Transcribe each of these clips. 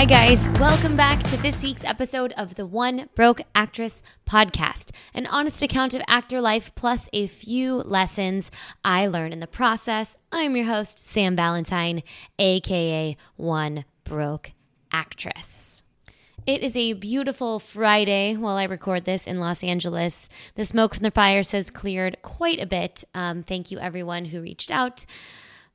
Hi, guys. Welcome back to this week's episode of the One Broke Actress podcast, an honest account of actor life plus a few lessons I learned in the process. I'm your host, Sam Valentine, aka One Broke Actress. It is a beautiful Friday while I record this in Los Angeles. The smoke from the fires has cleared quite a bit. Um, thank you, everyone who reached out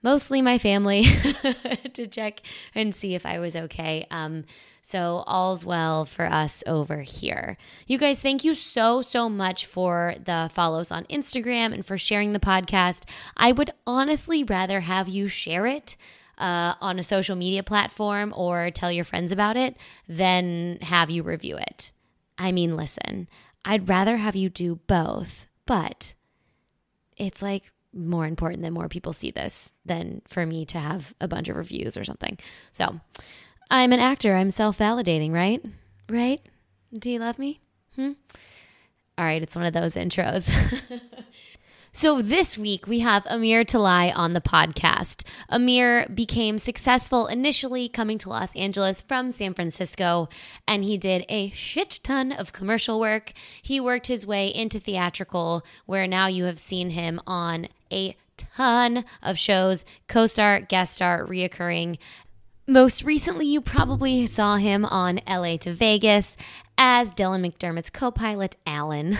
mostly my family to check and see if I was okay. Um, so all's well for us over here. You guys, thank you so, so much for the follows on Instagram and for sharing the podcast. I would honestly rather have you share it. Uh, on a social media platform or tell your friends about it than have you review it. I mean, listen, I'd rather have you do both, but it's like more important that more people see this than for me to have a bunch of reviews or something. So I'm an actor. I'm self validating, right? Right? Do you love me? Hmm? All right, it's one of those intros. So this week we have Amir Talai on the podcast. Amir became successful initially coming to Los Angeles from San Francisco, and he did a shit ton of commercial work. He worked his way into theatrical, where now you have seen him on a ton of shows, co-star, guest star, reoccurring. Most recently, you probably saw him on LA to Vegas as Dylan McDermott's co pilot, Alan.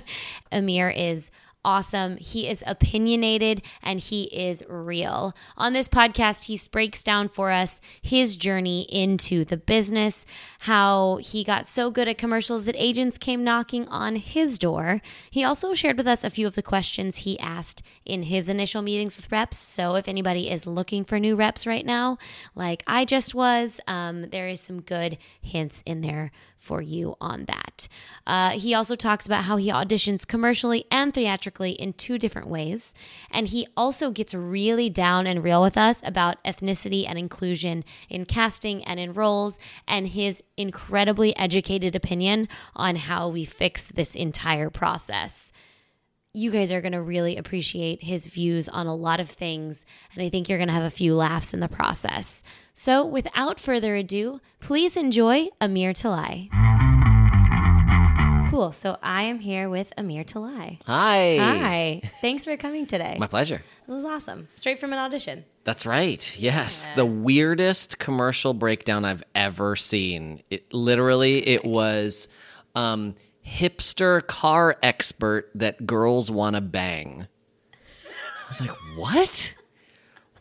Amir is awesome. He is opinionated and he is real. On this podcast, he breaks down for us his journey into the business, how he got so good at commercials that agents came knocking on his door. He also shared with us a few of the questions he asked in his initial meetings with reps. So if anybody is looking for new reps right now, like I just was, um, there is some good hints in there for you on that. Uh, he also talks about how he auditions commercially and theatrically in two different ways. And he also gets really down and real with us about ethnicity and inclusion in casting and in roles, and his incredibly educated opinion on how we fix this entire process you guys are going to really appreciate his views on a lot of things, and I think you're going to have a few laughs in the process. So, without further ado, please enjoy Amir Talai. Cool. So, I am here with Amir Talai. Hi. Hi. Thanks for coming today. My pleasure. This was awesome. Straight from an audition. That's right. Yes. The weirdest commercial breakdown I've ever seen. It literally it was um hipster car expert that girls want to bang. I was like, "What?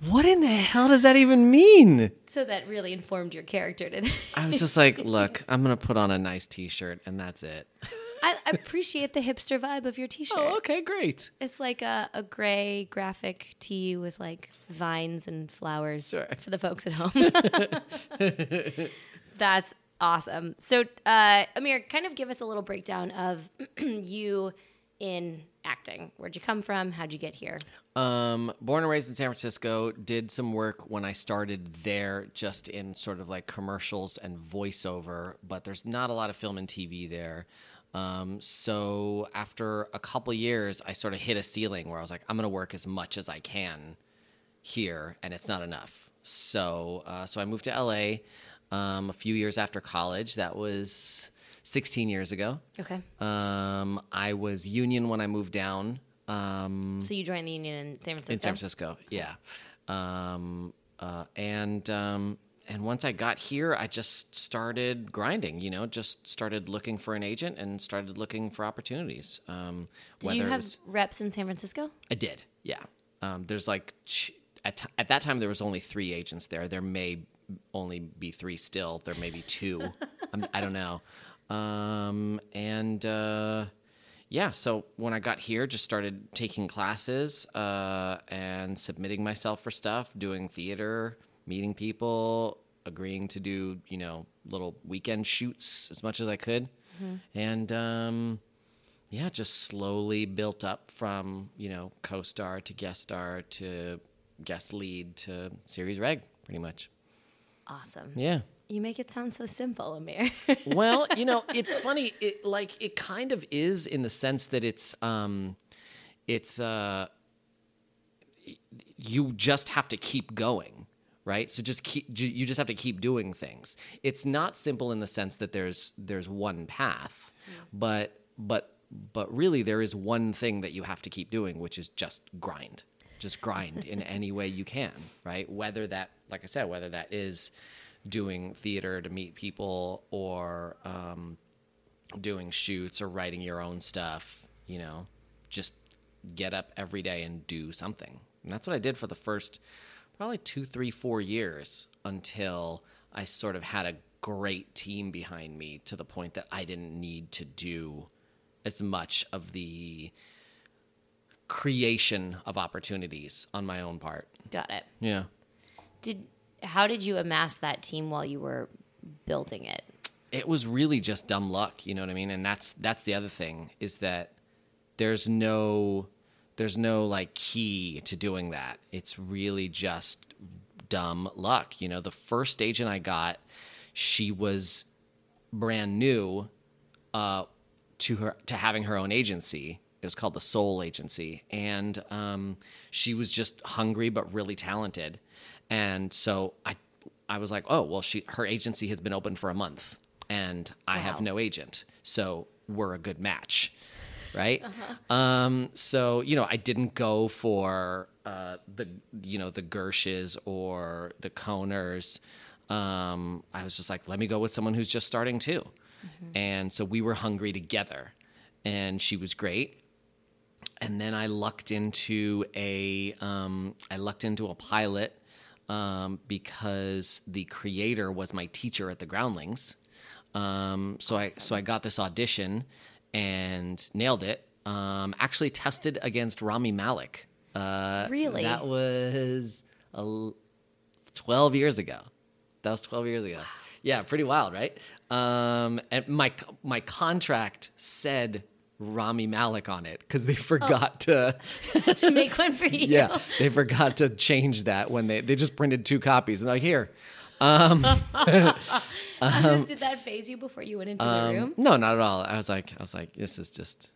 What in the hell does that even mean?" So, that really informed your character today. I was just like, "Look, I'm going to put on a nice t-shirt and that's it." I appreciate the hipster vibe of your t shirt. Oh, okay, great. It's like a, a gray graphic tee with like vines and flowers Sure. for the folks at home. That's awesome. So, uh, Amir, kind of give us a little breakdown of you in acting. Where'd you come from? How'd you get here? Um, born and raised in San Francisco, did some work when I started there, just in sort of like commercials and voiceover, but there's not a lot of film and TV there. Um, so after a couple years, I sort of hit a ceiling where I was like, I'm going to work as much as I can here, and it's not enough. So, uh, so I moved to LA um, a few years after college. That was 16 years ago. Okay. Um, I was union when I moved down. Um, So you joined the union in San Francisco? in San Francisco. Yeah, um, uh, and um, and once I got here, I just started grinding. You know, just started looking for an agent and started looking for opportunities. Um, Did you have was- reps in San Francisco? I did. Yeah. Um, there's like at, t- at that time there was only three agents there. There may only be three still. There may be two. I'm, I don't know. Um, and uh, yeah, so when I got here, just started taking classes uh, and submitting myself for stuff, doing theater, meeting people, agreeing to do you know little weekend shoots as much as I could, and. Um, yeah, just slowly built up from you know co-star to guest star to guest lead to series reg, pretty much. Awesome. Yeah. You make it sound so simple, Amir. Well, you know, it's funny. It like it kind of is in the sense that it's um, it's uh, you just have to keep going, right? So just keep you just have to keep doing things. It's not simple in the sense that there's there's one path, but but but really there is one thing that you have to keep doing, which is just grind. Just grind in any way you can, right? Whether that, like I said, whether that is doing theater to meet people or um, doing shoots or writing your own stuff, you know, just get up every day and do something. And that's what I did for the first probably two, three, four years until I sort of had a great team behind me to the point that I didn't need to do as much of the creation of opportunities on my own part. Got it. Yeah. Did how did you amass that team while you were building it? it was really just dumb luck you know what i mean and that's that's the other thing is that there's no there's no like key to doing that it's really just dumb luck you know the first agent i got she was brand new uh, to her to having her own agency it was called the soul agency and um, she was just hungry but really talented and so i i was like oh well she her agency has been open for a month and I have no agent. So we're a good match. Right. Um, so, you know, I didn't go for uh, the, you know, the Gershes or the Coners. Um, I was just like, let me go with someone who's just starting too. And so we were hungry together. And she was great. And then I lucked into a, um, I lucked into a pilot um, because the creator was my teacher at the Groundlings. Um, so I so I got this audition and nailed it. Um, actually tested against Rami Malek. Uh, Really? That was a twelve years ago. That was twelve years ago. Yeah, pretty wild, right? Um, and my my contract said Rami Malek on it because they forgot to. to make one for you. Yeah, they forgot to change that when they they just printed two copies and they're like here. Did that phase you before you went into the room? Um, No, not at all. I was like, I was like, this is just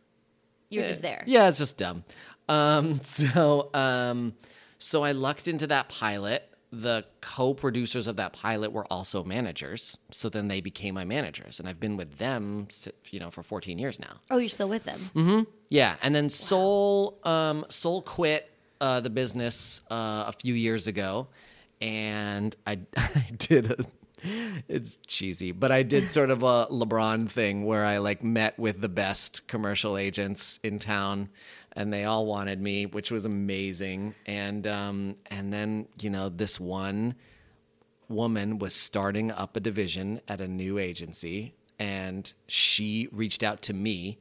You were just there. Yeah, it's just dumb. Um, so, um, so I lucked into that pilot. The co-producers of that pilot were also managers, so then they became my managers, and I've been with them, you know, for 14 years now. Oh, you're still with them. Mm-hmm. Yeah, and then Soul, um, Soul quit uh, the business uh, a few years ago, and I, I did. A, it's cheesy, but I did sort of a LeBron thing where I like met with the best commercial agents in town, and they all wanted me, which was amazing. And um, and then you know this one woman was starting up a division at a new agency and she reached out to me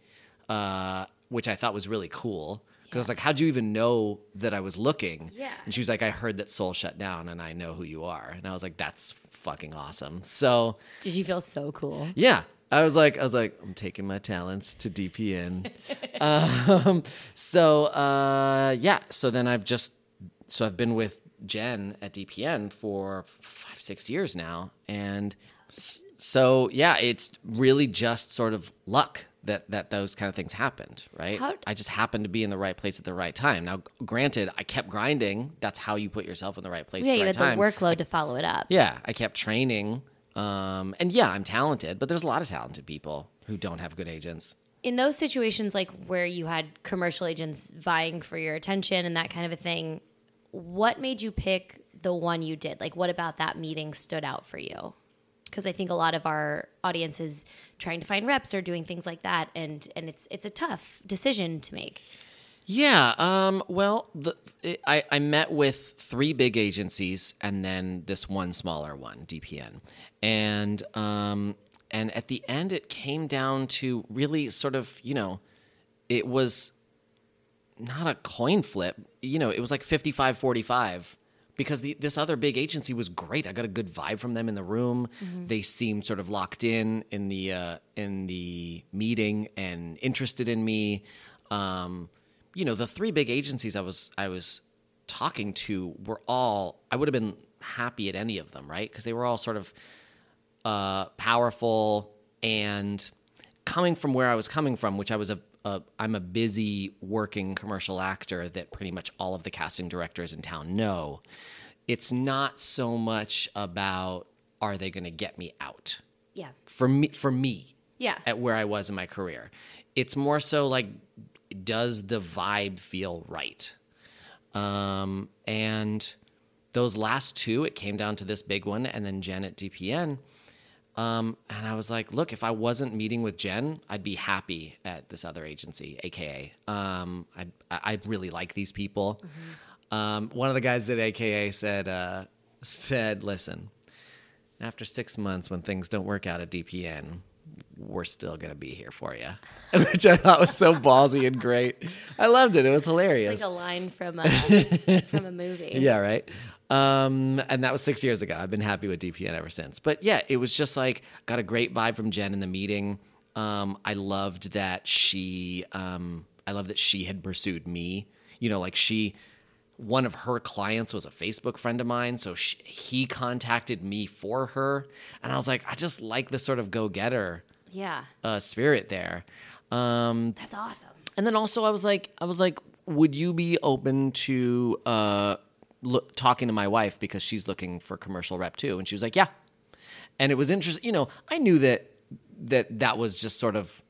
uh, which i thought was really cool because i was like how'd you even know that i was looking Yeah. and she was like i heard that soul shut down and i know who you are and i was like that's fucking awesome so Did you feel so cool? yeah i was like i was like i'm taking my talents to dpn um, so uh, yeah so then i've just so i've been with jen at dpn for five six years now. And so yeah it's really just sort of luck that that those kind of things happened right? How- i just happened to be in the right place at the right time. Now granted i kept grinding. That's how you put yourself in the right place Yeah, at the you had time. the workload to follow it up. yeah, I kept training. Um, and yeah, I'm talented, but there's a lot of talented people who don't have good agents. In those situations, like where you had commercial agents vying for your attention and that kind of a thing, what made you pick the one you did? Like, what about that meeting stood out for you? Because I think a lot of our audience is trying to find reps or doing things like that, and and it's it's a tough decision to make. Yeah. Um, well, the, it, I, I met with three big agencies and then this one smaller one, DPN. And, um, and at the end, it came down to really sort of, you know, it was not a coin flip. You know, it was like 55 45 because the, this other big agency was great. I got a good vibe from them in the room. They seemed sort of locked in in the uh, in the meeting and interested in me. Um, you know, the three big agencies I was I was talking to were all I would have been happy at any of them, right? Because they were all sort of uh, powerful and coming from where I was coming from, which I was a, a I'm a busy working commercial actor that pretty much all of the casting directors in town know. it's not so much about are they going to get me out Yeah. for me for me Yeah. at where I was in my career. It's more so like, does the vibe feel right? Um, and those last two, it came down to this big one, and then Jen at DPN. Um, and I was like, look, if I wasn't meeting with Jen, I'd be happy at this other agency, AKA. Um, I I really like these people. Um, one of the guys at AKA said uh, said, listen, after six months, when things don't work out at DPN, we're still gonna be here for you, which I thought was so ballsy and great. I loved it. It was hilarious. It's Like a line from a from a movie. Yeah, right. Um, and that was six years ago. I've been happy with DPN ever since. But yeah, it was just like got a great vibe from Jen in the meeting. Um, I loved that she, um, I love that she had pursued me. You know, like she, one of her clients was a Facebook friend of mine, so she, he contacted me for her, and I was like, I just like the sort of go getter Yeah. uh, spirit there. Um, That's awesome. and then also I was like, I was like, would you be open to uh, look, talking to my wife because she's looking for commercial rep too? And she was like, yeah. And it was interesting. You know, I knew that that that was just sort of.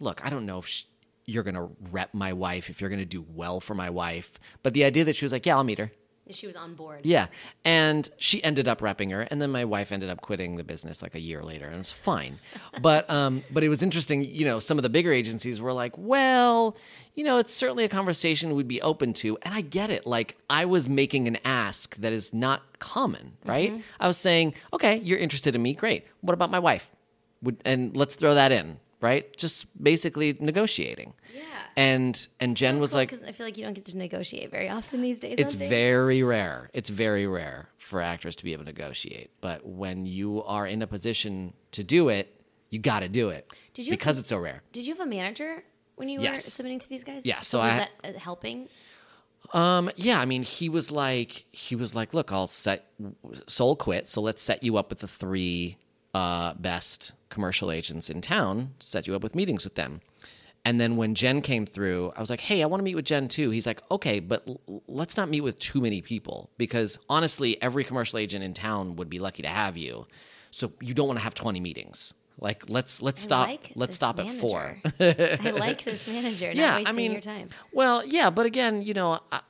Look, I don't know if sh you're gonna rep my wife, if you're gonna do well for my wife, but the idea that she was like, yeah, I'll meet her. She was on board. Yeah. And she ended up repping her. And then my wife ended up quitting the business like a year later. And it was fine. but um, but it was interesting, you know, some of the bigger agencies were like, well, you know, it's certainly a conversation we'd be open to. And I get it. Like I was making an ask that is not common, right? I was saying, okay, you're interested in me. Great. What about my wife? Would, and let's throw that in, right? Just basically negotiating. Yeah. And and Jen was like, I feel like you don't get to negotiate very often these days. it's very rare. It's very rare for actors to be able to negotiate. But when you are in a position to do it, you got to do it. Did you- because it's so rare. Did you have a manager when you were submitting to these guys? Yeah, so was I- that uh, helping. Um, yeah, I mean, he was like, he was like, look, I'll set Soul quit, so let's set you up with the three uh, best commercial agents in town. Set you up with meetings with them. And then when Jen came through, I was like, hey, I want to meet with Jen too. He's like, okay, but l- let's not meet with too many people because honestly, every commercial agent in town would be lucky to have you. So you don't want to have 20 meetings. Like let's let's I stop like let's stop at four. I like this manager. Not yeah, wasting I mean, your time. well, yeah, but again, you know, I,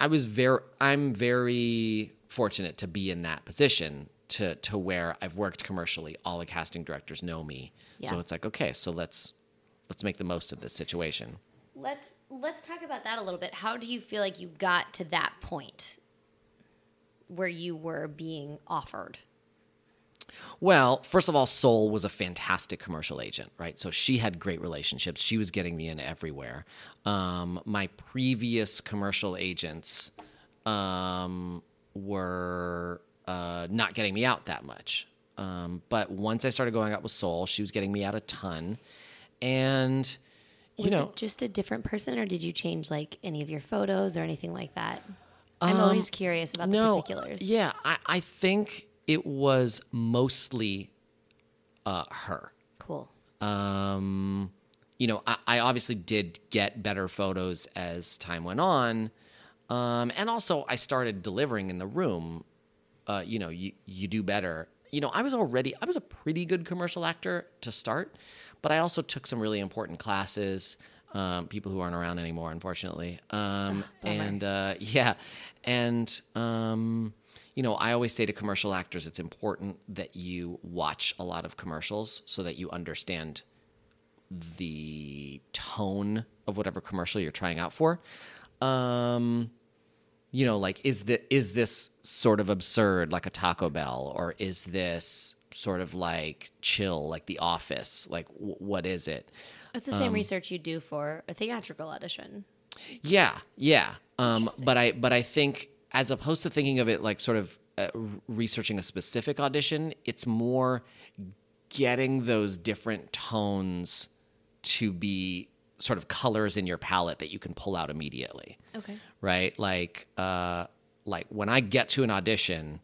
I was very, I'm very fortunate to be in that position to to where I've worked commercially. All the casting directors know me, so it's like, okay, so let's let's make the most of this situation. Let's let's talk about that a little bit. How do you feel like you got to that point where you were being offered? Well, first of all, Soul was a fantastic commercial agent, right? So she had great relationships. She was getting me in everywhere. Um, my previous commercial agents um, were uh, not getting me out that much. Um, but once I started going out with Soul, she was getting me out a ton. And, you Was know, it just a different person, or did you change like any of your photos or anything like that? I'm Um, always curious about the particulars. Yeah, I, I think it was mostly uh, her. Cool. um, you know, I, I obviously did get better photos as time went on. Um, and also, I started delivering in the room. Uh, you know, you, you do better. You know, I was already, I was a pretty good commercial actor to start, but I also took some really important classes. Um, people who aren't around anymore, unfortunately. Um, and uh, yeah, and um, you know, I always say to commercial actors, it's important that you watch a lot of commercials so that you understand the tone of whatever commercial you're trying out for. Um, you know, like is the is this sort of absurd like a Taco Bell, or is this sort of like chill like The Office? Like, w- what is it? It's the same research you do for a theatrical audition. Yeah, yeah. Um, but I but I think as opposed to thinking of it like sort of uh, researching a specific audition, it's more getting those different tones to be sort of colors in your palette that you can pull out immediately. Okay. Right? Like uh like when I get to an audition,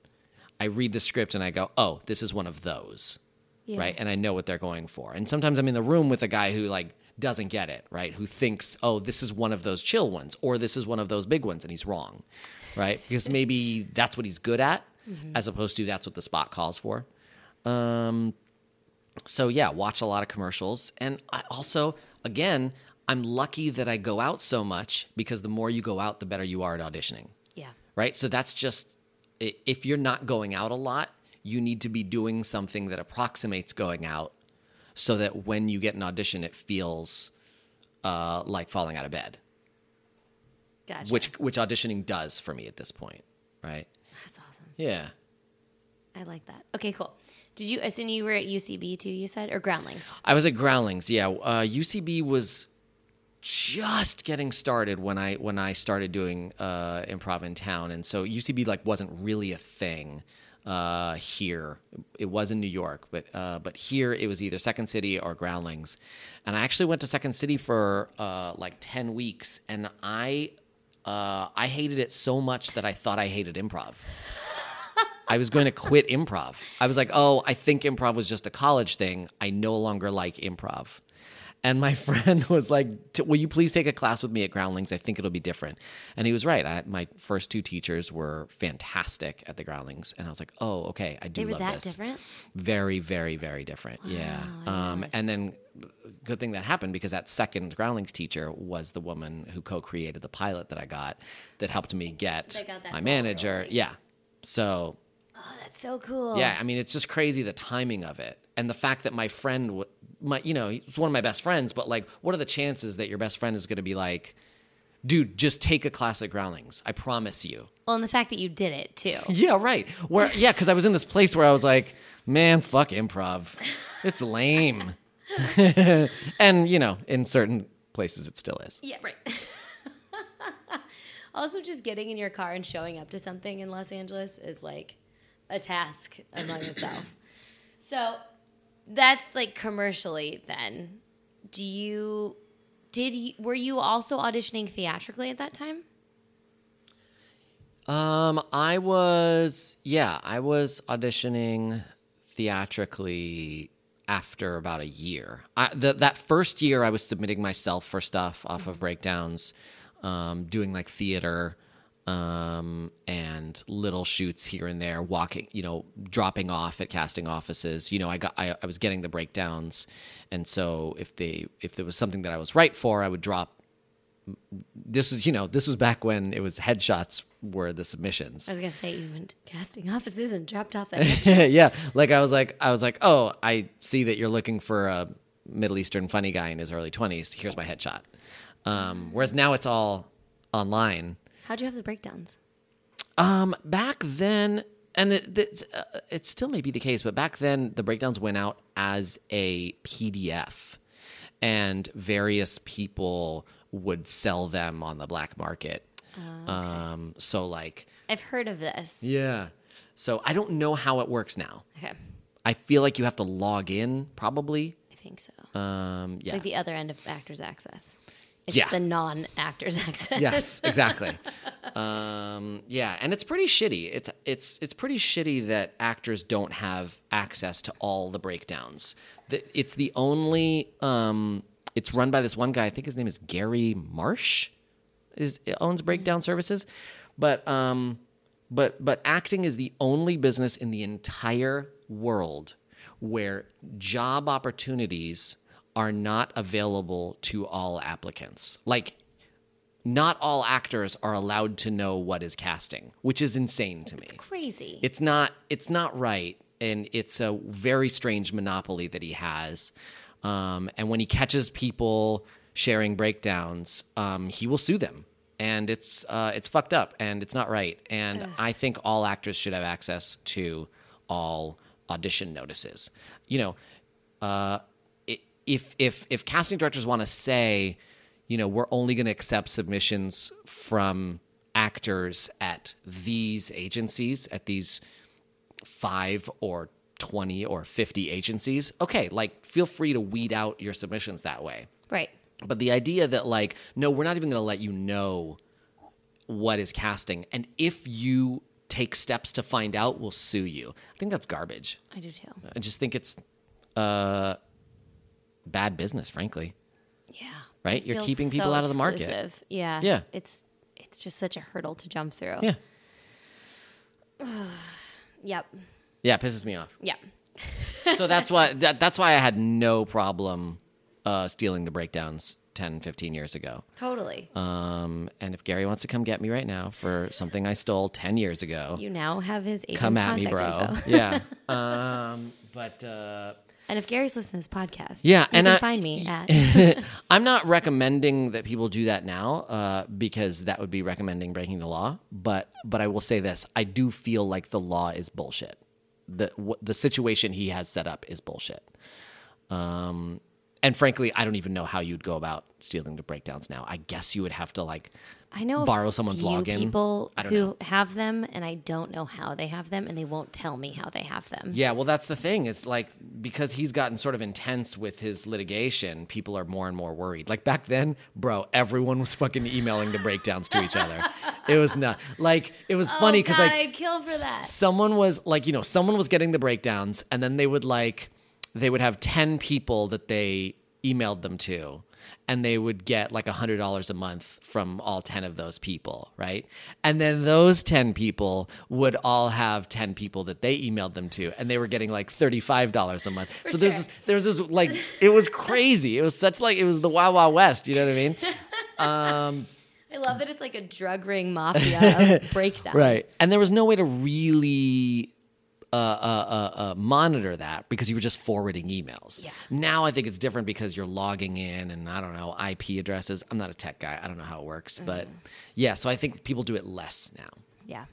I read the script and I go, "Oh, this is one of those." Yeah. right? And I know what they're going for. And sometimes I'm in the room with a guy who like doesn't get it, right? Who thinks, "Oh, this is one of those chill ones or this is one of those big ones," and he's wrong. right? Because maybe that's what he's good at, as opposed to that's what the spot calls for. Um, so yeah, watch a lot of commercials, and I also, again, I'm lucky that I go out so much because the more you go out, the better you are at auditioning Yeah. right? So that's just if you're not going out a lot, you need to be doing something that approximates going out, so that when you get an audition, it feels uh, like falling out of bed, Gotcha. which which auditioning does for me at this point, right? That's awesome. Yeah. I like that. Okay, cool. Did you, assume you were at UCB too, you said, or Groundlings? I was at Groundlings. Yeah, uh, UCB was just getting started when I when I started doing uh, improv in town, and so UCB like wasn't really a thing uh, here. It was in New York, but uh, but here it was either Second City or Groundlings, and I actually went to Second City for uh, like ten weeks, and I uh, I hated it so much that I thought I hated improv. I was going to quit improv. I was like, oh, I think improv was just a college thing. I no longer like improv. And my friend was like, will you please take a class with me at Groundlings? I think it'll be different. And he was right. I, my first two teachers were fantastic at the Groundlings. And I was like, oh, okay, I do They were love that this. different? Very, very, very different. yeah. Um, and then, good thing that happened because that second Groundlings teacher was the woman who co created the pilot that I got that helped me get my manager. Yeah. So Oh, that's so cool. yeah, I mean, it's just crazy the timing of it, and the fact that my friend, my you know, he's one of my best friends. But like, what are the chances that your best friend is going to be like, dude, just take a class at Groundlings? I promise you. Well, and the fact that you did it too. Yeah, right. Where yeah, because I was in this place where I was like, man, fuck improv, it's lame, and you know, in certain places it still is. Yeah, right. also, just getting in your car and showing up to something in Los Angeles is like a task among itself. So that's like commercially. Then, do you did you were you also auditioning theatrically at that time? Um, I was yeah, I was auditioning theatrically after about a year. I, the, that first year, I was submitting myself for stuff off of breakdowns, um, doing like theater um, and little shoots here and there, walking, you know, dropping off at casting offices. You know, I got I, I was getting the breakdowns, and so if they if there was something that I was right for, I would drop this was you know this was back when it was headshots were the submissions. I was gonna say you went casting offices and dropped off yeah like i was like i was like oh i see that you're looking for a middle eastern funny guy in his early 20s here's my headshot. Um, whereas now it's all online. How'd you have the breakdowns? Um, back then and it, it, uh, it still may be the case but back then the breakdowns went out as a pdf and various people would sell them on the black market. Um, so like I've heard of this. yeah. So i don't know how it works now. Okay, i feel like you have to log in probably. I think so. um, yeah. Like the other end of Actors Access. It's Yeah. the non-actors access. yes exactly um, yeah and it's pretty shitty it's it's it's pretty shitty that actors don't have access to all the breakdowns The- it's the only um, it's run by this one guy i think his name is gary marsh is owns breakdown services but um but but acting is the only business in the entire world where job opportunities are not available to all applicants. Like not all actors are allowed to know what is casting which is insane to me. Crazy. it's not it's not right and it's a very strange monopoly that he has. Um, and when he catches people sharing breakdowns um, he will sue them. And it's uh, it's fucked up and it's not right. And i think all actors should have access to all audition notices. You know uh, if if if casting directors want to say you know we're only going to accept submissions from actors at these agencies at these five or 20 or 50 agencies okay like feel free to weed out your submissions that way right. but the idea that like no we're not even going to let you know what is casting and if you take steps to find out we'll sue you i think that's garbage I do too. i just think it's uh bad business frankly Yeah. Right? You're keeping people out of the market. exclusive. Yeah. Yeah. It's it's just such a hurdle to jump through. Yeah. Yep. Yeah, pisses me off. Yep. so that's why that, that's why I had no problem uh, stealing the breakdowns 10, 15 years ago. Totally. Um, and if Gary wants to come get me right now for something I stole 10 years ago, you now have his agent's come at me, contact bro. info. yeah. Um, but uh, And if Gary's listening to this podcast, Yeah, you and can I- find me at I'm not recommending that people do that now uh, because that would be recommending breaking the law. But but I will say this: I do feel like the law is bullshit. the what, The situation he has set up is bullshit. Um, and frankly, I don't even know how you'd go about stealing the breakdowns now. I guess you would have to like I know a borrow someone's few login. people who know. have them, and I don't know how they have them, and they won't tell me how they have them. Yeah, well, that's the thing. Is like because he's gotten sort of intense with his litigation, people are more and more worried. Like back then, bro, everyone was fucking emailing the breakdowns to each other. It was not like it was funny because oh, like I'd kill for that. someone was like you know someone was getting the breakdowns and then they would like they would have 10 people that they emailed them to and they would get like $100 a month from all 10 of those people right and then those 10 people would all have 10 people that they emailed them to and they were getting like $35 a month so there's sure. this, there's this like it was crazy it was such like it was the wild wild west you know what i mean Um, I love that it's like a drug ring mafia breakdown. Right. And there was no way to really uh, uh, uh, uh, monitor that because you were just forwarding emails. Yeah. Now I think it's different because you're logging in and I don't know, IP addresses. I'm not a tech guy. I don't know how it works. But yeah, so I think people do it less now. Yeah.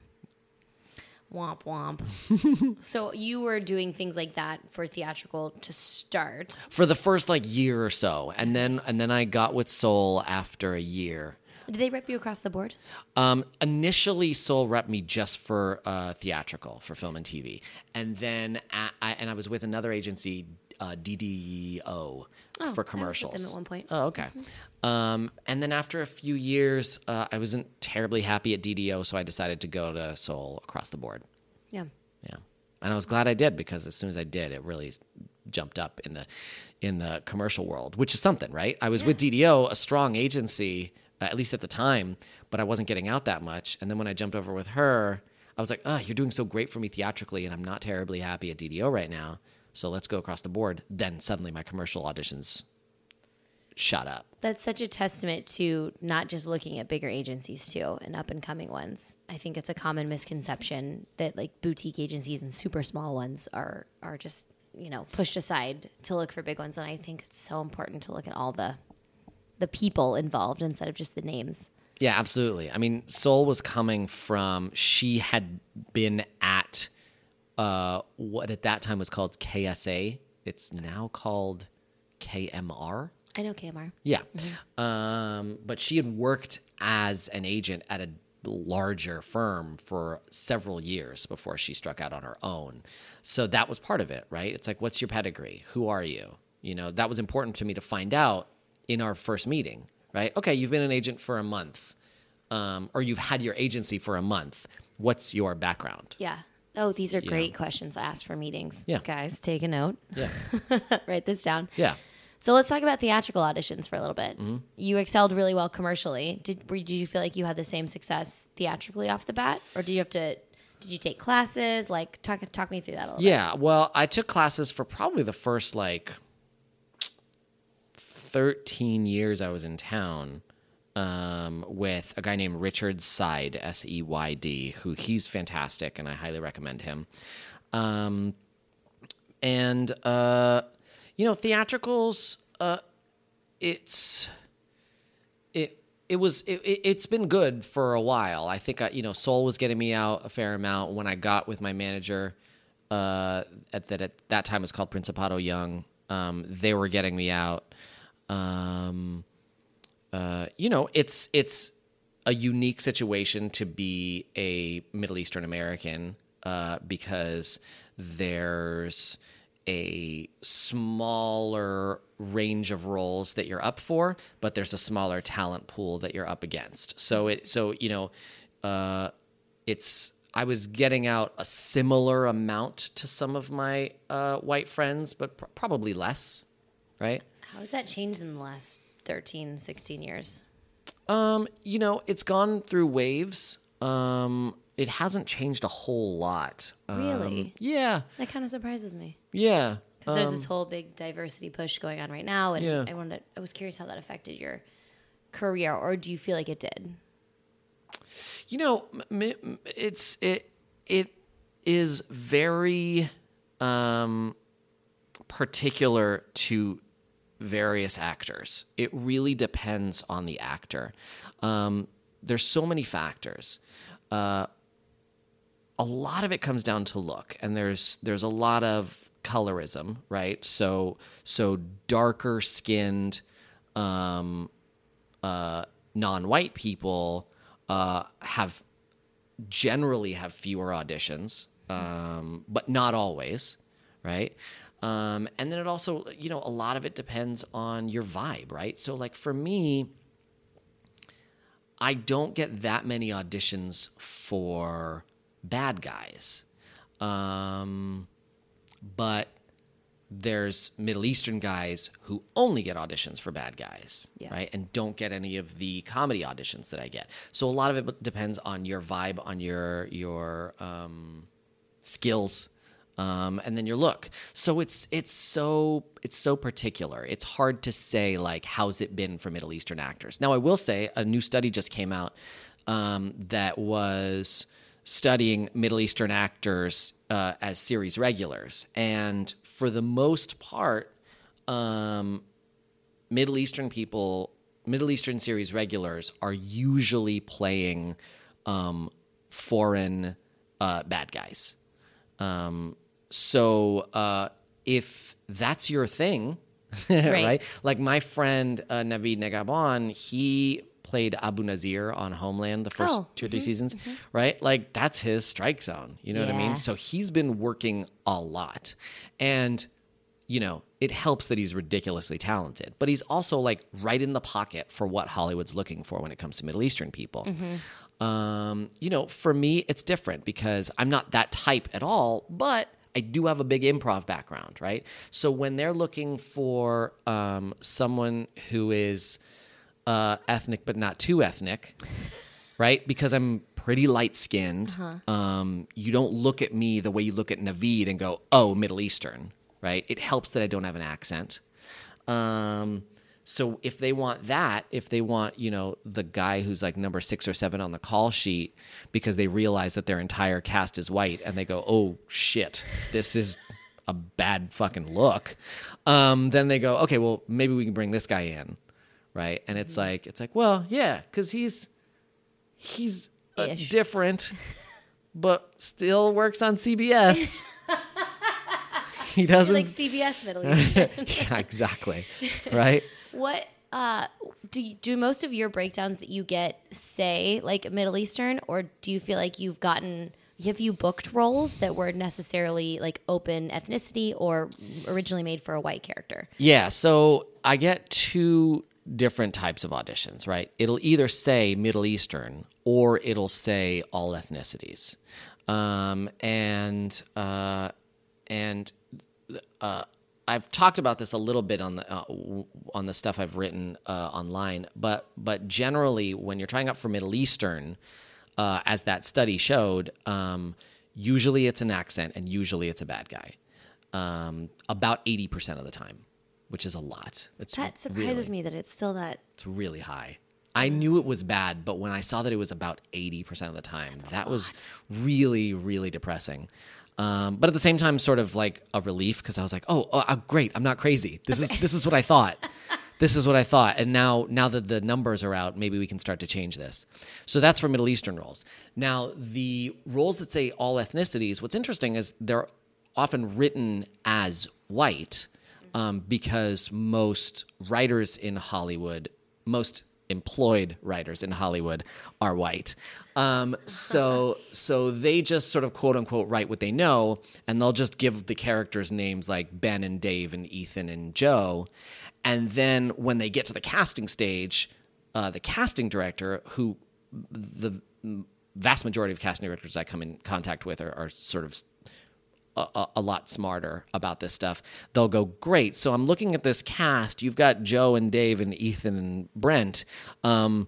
Womp womp. so you were doing things like that for theatrical to start. For the first like year or so. And then and then I got with Soul after a year. Did they rep you across the board? Um, initially, Soul rep me just for uh, theatrical, for film and TV, and then a I, and I was with another agency, uh, DDO, Oh, I was for with commercials. them at one point. Oh, okay. Um, and then after a few years, uh, I wasn't terribly happy at DDO, so I decided to go to Soul across the board. Yeah. Yeah, and I was glad I did because as soon as I did, it really jumped up in the in the commercial world, which is something, right? I was with DDO, a strong agency, at least at the time, but I wasn't getting out that much. And then when I jumped over with her, I was like, "Ah, you're doing so great for me theatrically, and I'm not terribly happy at DDO right now. So let's go across the board." Then suddenly, my commercial auditions shot up. That's such a testament to not just looking at bigger agencies too and up and coming ones. I think it's a common misconception that like boutique agencies and super small ones are are just, you know, pushed aside to look for big ones and I think it's so important to look at all the the people involved instead of just the names. Yeah, absolutely. I mean, Soul was coming from she had been at uh, what at that time was called KSA. It's now called KMR. I know KMR. Yeah, um, but she had worked as an agent at a larger firm for several years before she struck out on her own. So that was part of it, right? It's like, what's your pedigree? Who are you? You know, that was important to me to find out in our first meeting, right? Okay, you've been an agent for a month, um, or you've had your agency for a month. What's your background? Yeah. Oh, these are great questions to ask for meetings. Yeah. Guys, take a note. Yeah, Write this down. yeah. So let's talk about theatrical auditions for a little bit. Mm-hmm. You excelled really well commercially. Did did you feel like you had the same success theatrically off the bat, or did you have to? Did you take classes? Like talk talk me through that a little. Yeah, well, I took classes for probably the first like 13 years I was in town um, with a guy named Richard Seyd, S E Y D, who he's fantastic and I highly recommend him. Um, and, uh, you know, theatricals, uh, it's it it was it, it's been good for a while. I think I, you know Soul was getting me out a fair amount when I got with my manager uh, at that at that time it was called Principato Young. Um, they were getting me out. Um, uh, you know, it's it's a unique situation to be a Middle Eastern American uh, because there's a smaller range of roles that you're up for, but there's a smaller talent pool that you're up against. So it so you know, uh, it's I was getting out a similar amount to some of my uh, white friends, but pr- probably less, right? How has that changed in the last 13, 16 years? Um, you know, it's gone through waves. Um, it hasn't changed a whole lot. Um, Really? Yeah. That kind of surprises me Yeah. because there's this whole big diversity push going on right now, and Yeah. I wanted, I was curious how that affected your career, or do you feel like it did? You know, it's it it is very um, particular to various actors. It really depends on the actor. Um, there's so many factors. Uh, a lot of it comes down to look, and there's there's a lot of colorism, right? So so darker skinned. Um, uh, non-white people uh, have generally have fewer auditions, um, but not always, right? Um, and then it also, you know, a lot of it depends on your vibe, right? So, like for me, I don't get that many auditions for bad guys, um, but there's Middle Eastern guys who only get auditions for bad guys, Yeah. right? And don't get any of the comedy auditions that I get. So a lot of it depends on your vibe, on your your um, skills, um, and then your look. So it's it's so it's so particular. It's hard to say like how's it been for Middle Eastern actors. Now I will say a new study just came out um, that was studying Middle Eastern actors uh, as series regulars, and for the most part, um, Middle Eastern people, Middle Eastern series regulars are usually playing um, foreign uh, bad guys. Um, so uh, if that's your thing, right. Like my friend uh, Navid Negahban, he played Abu Nazir on Homeland the first Oh, two or 3 seasons, right? Like that's his strike zone. You know what I mean? So he's been working a lot. And you know, it helps that he's ridiculously talented, but he's also like right in the pocket for what Hollywood's looking for when it comes to Middle Eastern people. Um, you know, for me, it's different because I'm not that type at all, but I do have a big improv background, right? So when they're looking for um, someone who is uh, ethnic but not too ethnic, right? Because I'm pretty light skinned. Um, you don't look at me the way you look at Navid and go, "Oh, Middle Eastern," right? It helps that I don't have an accent. Um, so if they want that, if they want, you know, the guy who's like number six or seven on the call sheet because they realize that their entire cast is white and they go, "Oh shit, this is." A bad fucking look. Um, then they go, okay, well, maybe we can bring this guy in, right? And it's like, it's like, well, yeah, because he's he's uh, different, but still works on CBS. he doesn't. like CBS Middle East. yeah, exactly. Right. What uh, do you, do most of your breakdowns that you get say like Middle Eastern, or do you feel like you've gotten have you booked roles that were necessarily like open ethnicity or originally made for a white character? Yeah. So I get two different types of auditions, right? It'll either say Middle Eastern or it'll say all ethnicities. Um, and uh, and uh, I've talked about this a little bit on the uh, on the stuff I've written uh, online, but but generally, when you're trying out for Middle Eastern, uh, as that study showed, um, usually it's an accent and usually it's a bad guy. Um, about eighty percent of the time, which is a lot. It's That surprises really, me that it's still that. It's really high. I knew it was bad, but when I saw that it was about eighty percent of the time, that was really really depressing. Um, but at the same time, sort of like a relief because I was like, oh, oh, uh, great, I'm not crazy. This is this is what I thought. this is what I thought. And now now that the numbers are out, maybe we can start to change this. So that's for Middle Eastern roles. Now the roles that say all ethnicities, what's interesting is they're often written as white um, because most writers in Hollywood, most employed writers in Hollywood are white. Um, so so they just sort of quote unquote write what they know, and they'll just give the characters names like Ben and Dave and Ethan and Joe, and then when they get to the casting stage, uh, the casting director who the vast majority of casting directors I come in contact with are, are sort of a, a, lot smarter about this stuff. They'll go, great. So I'm looking at this cast. You've got Joe and Dave and Ethan and Brent. Um,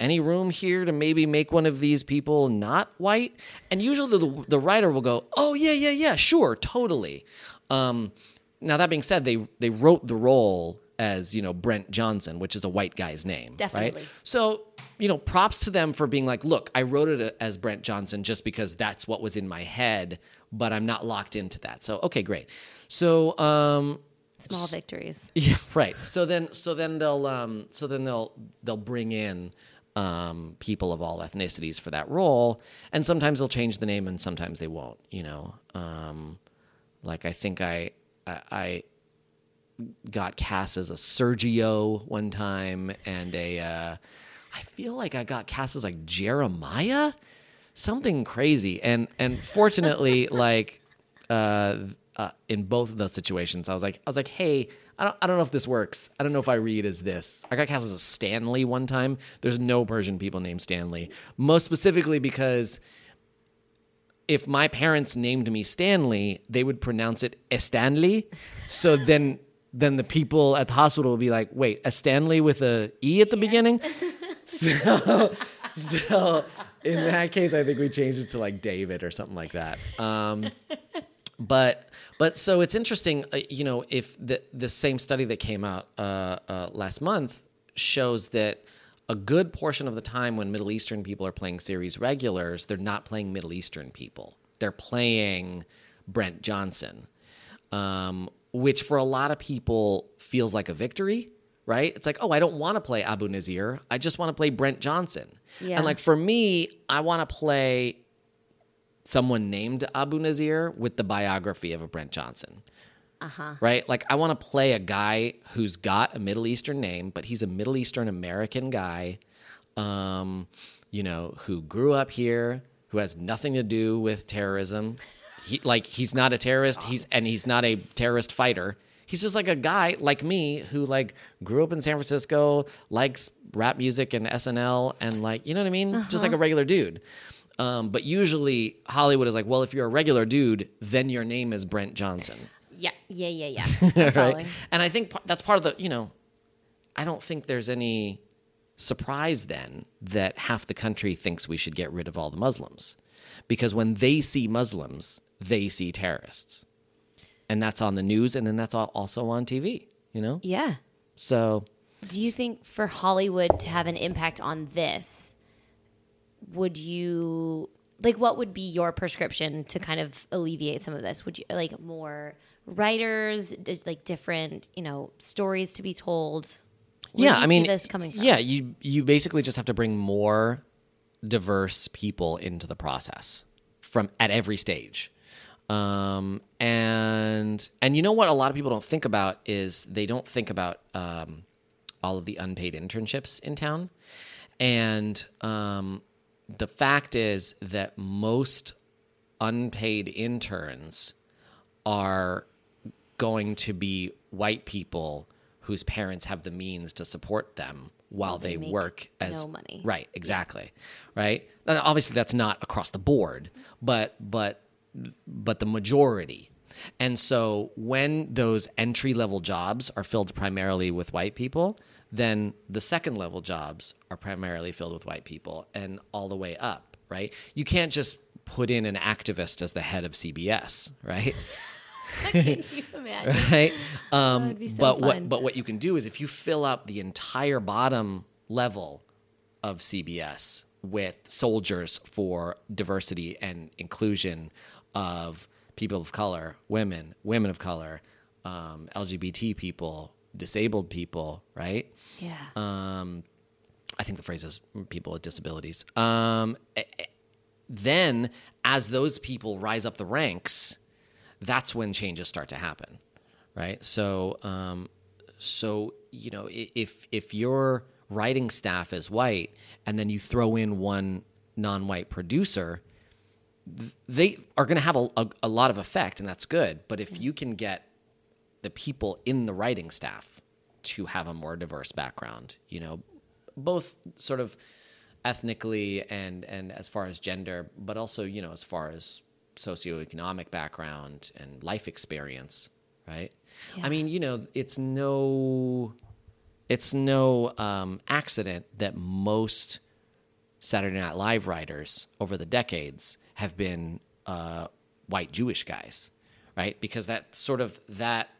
any room here to maybe make one of these people not white? And usually the, the writer will go, oh, yeah, yeah, yeah, sure, totally. Um, now, that being said, they, they wrote the role as, you know, Brent Johnson, which is a white guy's name. Definitely. Right? So, you know, props to them for being like, look, I wrote it as Brent Johnson just because that's what was in my head, but I'm not locked into that. So, okay, great. So, um, Small victories. yeah, right. So then, so then they'll, um, so then they'll they'll bring in um, people of all ethnicities for that role, and sometimes they'll change the name, and sometimes they won't. You know, um, like I think I, I I got cast as a Sergio one time, and a uh, I feel like I got cast as like Jeremiah, something crazy, and and fortunately, like. Uh, uh, in both of those situations, I was like, I was like, hey, I don't, I don't know if this works. I don't know if I read as this. I got cast as a Stanley one time. There's no Persian people named Stanley. Most specifically because if my parents named me Stanley, they would pronounce it Estanley. So then, then the people at the hospital would be like, wait, a Stanley with a E at the beginning? so, so in that case, I think we changed it to like David or something like that. Um, but but so it's interesting uh, you know if the the same study that came out uh, uh, last month shows that a good portion of the time when middle eastern people are playing series regulars they're not playing middle eastern people they're playing brent johnson um, which for a lot of people feels like a victory right it's like oh i don't want to play abu nazir i just want to play brent johnson Yeah. and like for me i want to play someone named Abu Nazir with the biography of a Brent Johnson. Uh-huh. Right? Like I want to play a guy who's got a Middle Eastern name, but he's a Middle Eastern American guy um, you know, who grew up here, who has nothing to do with terrorism. He like he's not a terrorist, he's and he's not a terrorist fighter. He's just like a guy like me who like grew up in San Francisco, likes rap music and SNL and like, you know what I mean? Just like a regular dude. Um, but usually Hollywood is like, well, if you're a regular dude, then your name is Brent Johnson. Yeah, yeah, yeah, yeah. I'm. And I think that's part of the, you know, I don't think there's any surprise then that half the country thinks we should get rid of all the Muslims. Because when they see Muslims, they see terrorists. And that's on the news and then that's al- also on TV, you know? Yeah. So, Do you think for Hollywood to have an impact on this, would you like what would be your prescription to kind of alleviate some of this? Would you like more writers, d- like different, you know, stories to be told? Where yeah, I mean, this coming from? yeah, you you basically just have to bring more diverse people into the process from at every stage. Um, and and you know what a lot of people don't think about is they don't think about um, all of the unpaid internships in town. And um, the fact is that most unpaid interns are going to be white people whose parents have the means to support them while they they, work as no money. right exactly right and obviously that's not across the board but but but the majority and so when those entry level jobs are filled primarily with white people then the second level jobs are primarily filled with white people and all the way up right you can't just put in an activist as the head of cbs right Can you imagine? right? Um, so but fun. what but what you can do is if you fill up the entire bottom level of CBS with soldiers for diversity and inclusion of people of color, women, women of color, um, LGBT people, disabled people, right? Yeah. um, I think the phrase is people with disabilities. Um, then, as those people rise up the ranks, that's when changes start to happen, right? So, um, so you know, if if your writing staff is white, and then you throw in one non-white producer, they are going to have a, a, a lot of effect, and that's good. But if you can get the people in the writing staff to have a more diverse background, you know, both sort of ethnically and and as far as gender, but also you know as far as socioeconomic background and life experience, right? I mean, you know, it's no it's no um, accident that most Saturday Night Live writers over the decades have been uh, white Jewish guys, right? Because that sort of that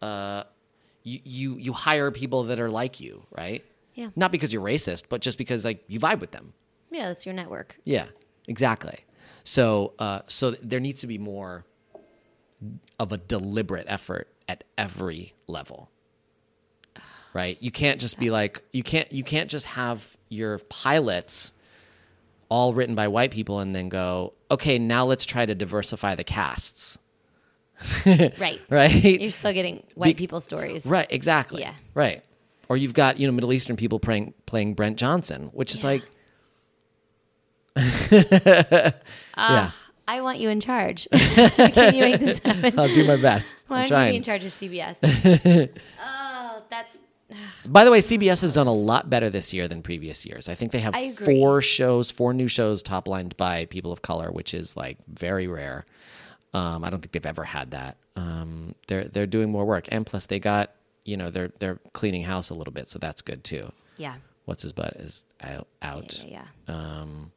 uh, you, you you hire people that are like you, right? Yeah. Not because you're racist, but just because like you vibe with them. Yeah, that's your network. Yeah, exactly. So, uh, so there needs to be more of a deliberate effort at every level, right? You can't just be like you can't you can't just have your pilots all written by white people and then go, okay, now let's try to diversify the casts, Right. right? You're still getting white Be- people stories. Right, exactly. Yeah. Right. Or you've got, you know, Middle Eastern people playing playing Brent Johnson, which is Yeah. like Ah, I want you in charge. Can you make this happen? I'll do my best. Why don't you be in charge of CBS? oh, that's By the way, CBS has done a lot better this year than previous years. I think they have four shows, four new shows top lined by people of color, which is like very rare. Um, I don't think they've ever had that. Um, they're they're doing more work, and plus they got you know they're they're cleaning house a little bit, so that's good too. yeah. What's his butt is out, out. Yeah, yeah. Um,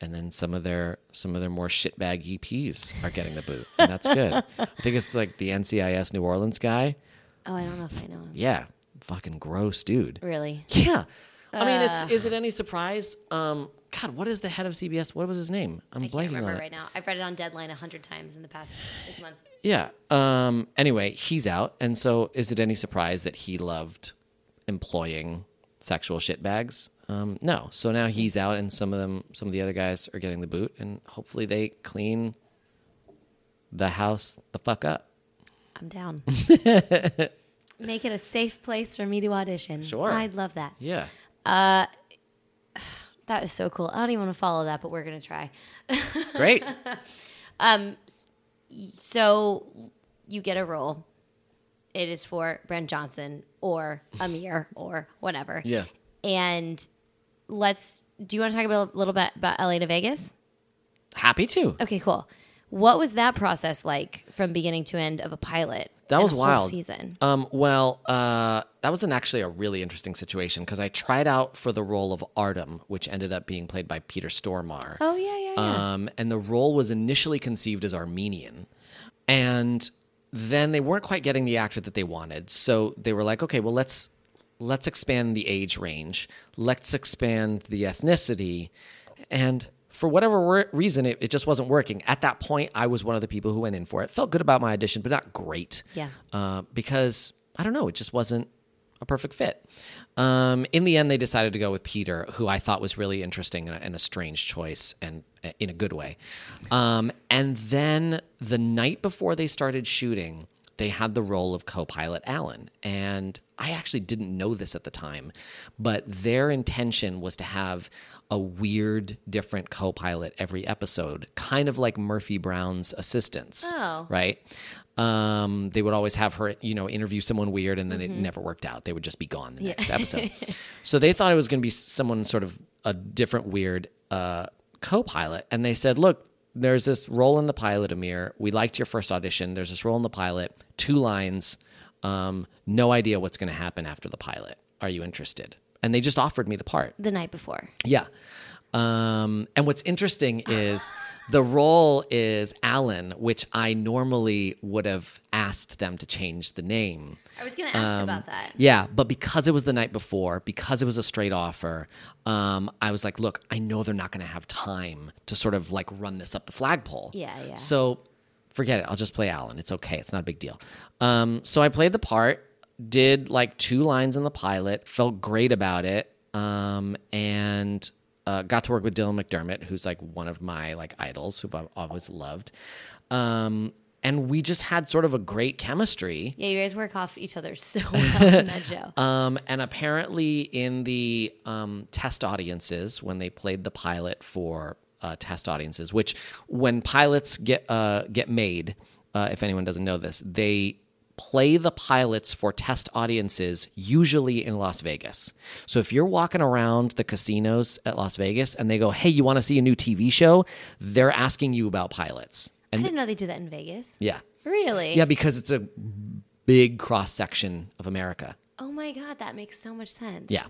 and then some of their some of their more shitbag EPs are getting the boot, and that's good. I think it's like the NCIS New Orleans guy. Oh, I don't know if I know him. Yeah, fucking gross, dude. Really? Yeah. I mean, it's is it any surprise? Um, God, what is the head of CBS? What was his name? I'm I blanking can't on it. right now. I've read it on Deadline a hundred times in the past six months. Yeah. Um. Anyway, he's out, and so is it any surprise that he loved employing sexual shitbags? Um. No. So now he's out, and some of them, some of the other guys are getting the boot, and hopefully they clean the house the fuck up. I'm down. Make it a safe place for me to audition. Sure. I'd love that. Yeah. That is so cool. I don't even want to follow that, but we're gonna try. Great. um, So you get a role. It is for Brent Johnson or Amir or whatever. yeah. And let's. Do you want to talk about a little bit about LA to Vegas? Happy to. Okay, cool. What was that process like from beginning to end of a pilot? That was wild. Season. Um, well, uh, that was an actually a really interesting situation because I tried out for the role of Artem, which ended up being played by Peter Stormare. Oh yeah, yeah, yeah. Um, and the role was initially conceived as Armenian. And then they weren't quite getting the actor that they wanted. So they were like, okay, well let's let's expand the age range. Let's expand the ethnicity. And for whatever wor- reason, it, it just wasn't working. At that point, I was one of the people who went in for it. Felt good about my audition, but not great. Yeah. Uh, because I don't know, it just wasn't a perfect fit. Um, in the end, they decided to go with Peter, who I thought was really interesting and a, and a strange choice, and uh, in a good way. Um, and then the night before they started shooting, they had the role of co-pilot Alan, and I actually didn't know this at the time, but their intention was to have a weird, different co-pilot every episode, kind of like Murphy Brown's assistants, Oh. right? Um, they would always have her, you know, interview someone weird, and then it never worked out. They would just be gone the next episode. so they thought it was going to be someone sort of a different weird uh, co-pilot, and they said, "Look, there's this role in the pilot, Amir. We liked your first audition. There's this role in the pilot, two lines, um, no idea what's going to happen after the pilot. Are you interested?" And they just offered me the part. the night before. Yeah. Um, and what's interesting is the role is Alan, which I normally would have asked them to change the name. I was going to ask about that. Yeah, but because it was the night before, because it was a straight offer, um, I was like, look, I know they're not going to have time to sort of like run this up the flagpole. Yeah, yeah. So forget it. I'll just play Alan. It's okay. It's not a big deal. Um, so I played the part, did like two lines in the pilot, felt great about it, um, and uh, got to work with Dylan McDermott, who's like one of my like idols, who I've always loved. Um, and we just had sort of a great chemistry. Yeah, you guys work off each other so well in that show. Um, and apparently, in the um, test audiences, when they played the pilot for uh, test audiences, which when pilots get uh, get made, uh, if anyone doesn't know this, they play the pilots for test audiences usually in Las Vegas. So if you're walking around the casinos at Las Vegas and they go, "Hey, you want to see a new TV show?" They're asking you about pilots. I And didn't know they do that in Vegas. yeah, Really? yeah, because it's a big cross section of America. Oh my god, that makes so much sense. Yeah.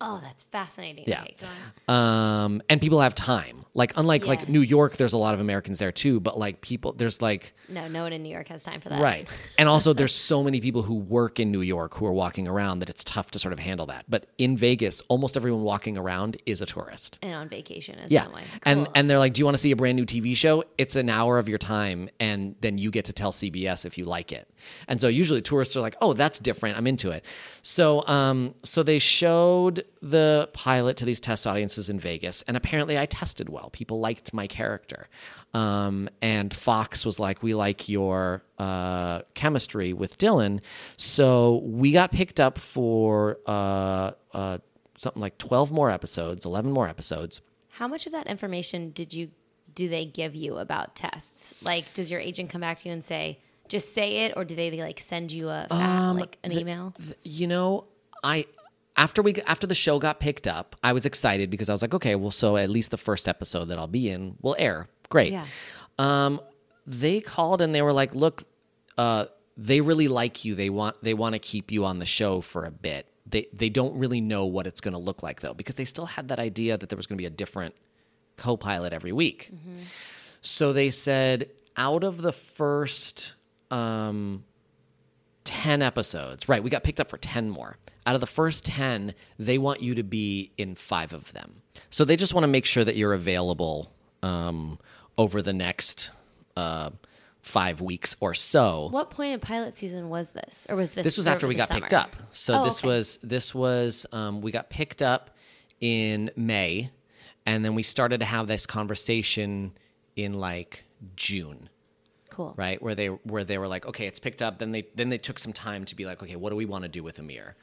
Oh, that's fascinating. Yeah. Okay. Um, and people have time. Like unlike Yeah. like New York, there's a lot of Americans there too, but like people there's like No, no one in New York has time for that. Right. And also, there's so many people who work in New York who are walking around that it's tough to sort of handle that. But in Vegas, almost everyone walking around is a tourist. And on vacation in Yeah. some way. And and they're like, "Do you want to see a brand new TV show? It's an hour of your time and then you get to tell CBS if you like it." And so usually tourists are like, "Oh, that's different. I'm into it." So um so they showed the pilot to these test audiences in Vegas and apparently I tested well. People liked my character. Um and Fox was like, "We like your uh chemistry with Dylan." So we got picked up for uh uh something like 12 more episodes, 11 more episodes. How much of that information did you do they give you about tests? Like, does your agent come back to you and say, just say it, or do they like send you a Um, like an email? Th- you know, I after we after the show got picked up, I was excited because I was like, okay, well, so at least the first episode that I'll be in will air. Great. Yeah. Um, they called and they were like, look, uh, they really like you. They want they want to keep you on the show for a bit. They they don't really know what it's going to look like though because they still had that idea that there was going to be a different co-pilot every week. So they said out of the first um, 10 episodes, right? We got picked up for 10 more. Out of the first 10, they want you to be in five of them. So they just want to make sure that you're available um, over the next uh, five weeks or so. What point in pilot season was this, or was this? This was after we got summer? picked up. So Oh, this okay. was this was um, we got picked up in May, and then we started to have this conversation in like June cool. right? Where they where they were like okay it's picked up. Then they then they took some time to be like okay what do we want to do with amir?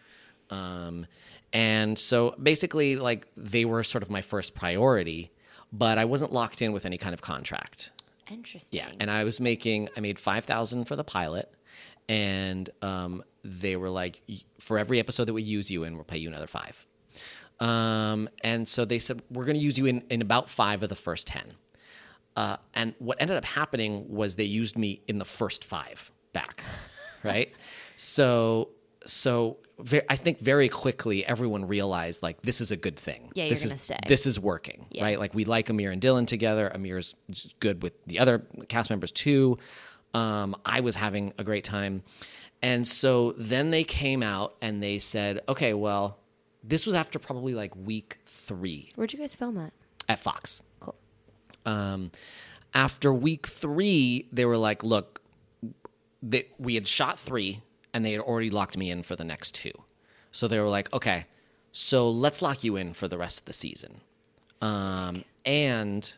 Um, and so basically like they were sort of my first priority but i wasn't locked in with any kind of contract. Interesting. yeah and i was making i made 5000 for the pilot and um, they were like for every episode that we use you in we'll pay you another five. Um, and so they said we're going to use you in, in about five of the first 10 uh, and what ended up happening was they used me in the first five back, right? so, so ve- I think very quickly everyone realized like this is a good thing. Yeah, you're this gonna is, stay. This is working, Yeah. right? Like we like Amir and Dylan together. Amir's good with the other cast members too. Um, I was having a great time, and so then they came out and they said, okay, well, this was after probably like week three Where'd you guys film at? at Fox. Um, after week three, they were like, "Look, they, we had shot three, and they had already locked me in for the next two. So they were like, "Okay, so let's lock you in for the rest of the season." Um, and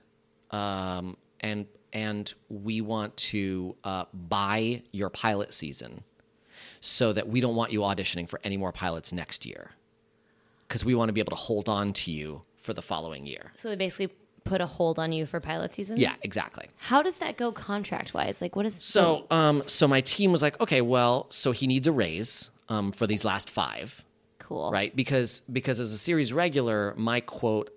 um, and and we want to uh, buy your pilot season so that we don't want you auditioning for any more pilots next year because we want to be able to hold on to you for the following year. So they basically put a hold on you for pilot season. Yeah, exactly. How does that go contract wise? Like, what is So, um, so my team was like, okay, well, so he needs a raise um, for these last five, cool? right? Because because as a series regular, my quote,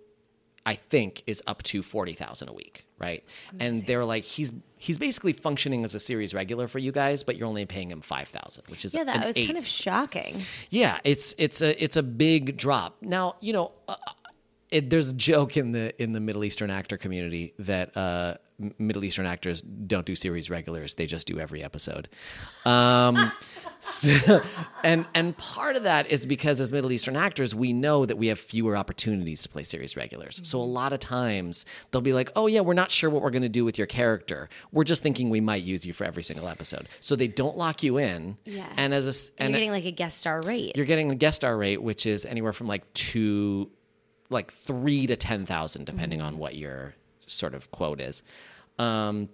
I think, is up to forty thousand a week, right? And they're like, he's he's basically functioning as a series regular for you guys, but you're only paying him five thousand, which is Yeah, that was kind of shocking. Yeah, it's it's a it's a big drop. Now you know, uh, it, there's a joke in the in the Middle Eastern actor community that uh, Middle Eastern actors don't do series regulars; they just do every episode. Um, so- and and part of that is because as Middle Eastern actors, we know that we have fewer opportunities to play series regulars. So a lot of times they'll be like, "Oh yeah, we're not sure what we're going to do with your character. We're just thinking we might use you for every single episode." So they don't lock you in. Yeah. And as a And and you're getting like a guest star rate. you're getting a guest star rate, which is anywhere from like two, like three to ten thousand, depending on what your sort of quote is. Um,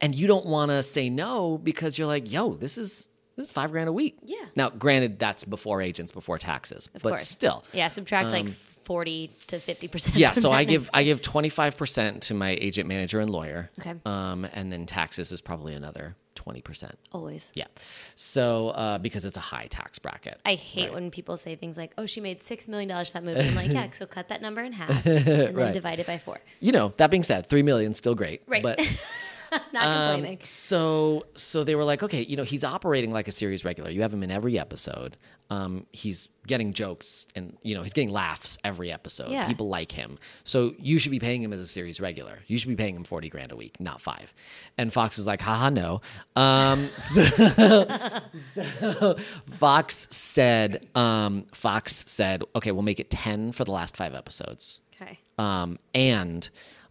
and you don't want to say no because you're like, yo, this is this is five grand a week. Yeah. Now, granted, that's before agents, before taxes, of but course. still. Yeah, subtract like forty to fifty percent. Yeah, so I give I give twenty five percent to my agent, manager, and lawyer. Okay. Um, and then taxes is probably another twenty percent. always. Yeah. So uh, because it's a high tax bracket. I hate when people say things like, "Oh, she made six million dollars for that movie." I'm like, "Yeah, so cut that number in half and then Right. divide it by four. you know, that being said, three million still great. Right. But Not Um, complaining. so so they were like, okay, you know, he's operating like a series regular. You have him in every episode. Um, he's getting jokes and you know he's getting laughs every episode. Yeah. People like him, so you should be paying him as a series regular. You should be paying him forty grand a week, not five. And Fox was like, haha, no. Um, so, so Fox said, um, Fox said, okay, we'll make it ten for the last five episodes Okay. um, and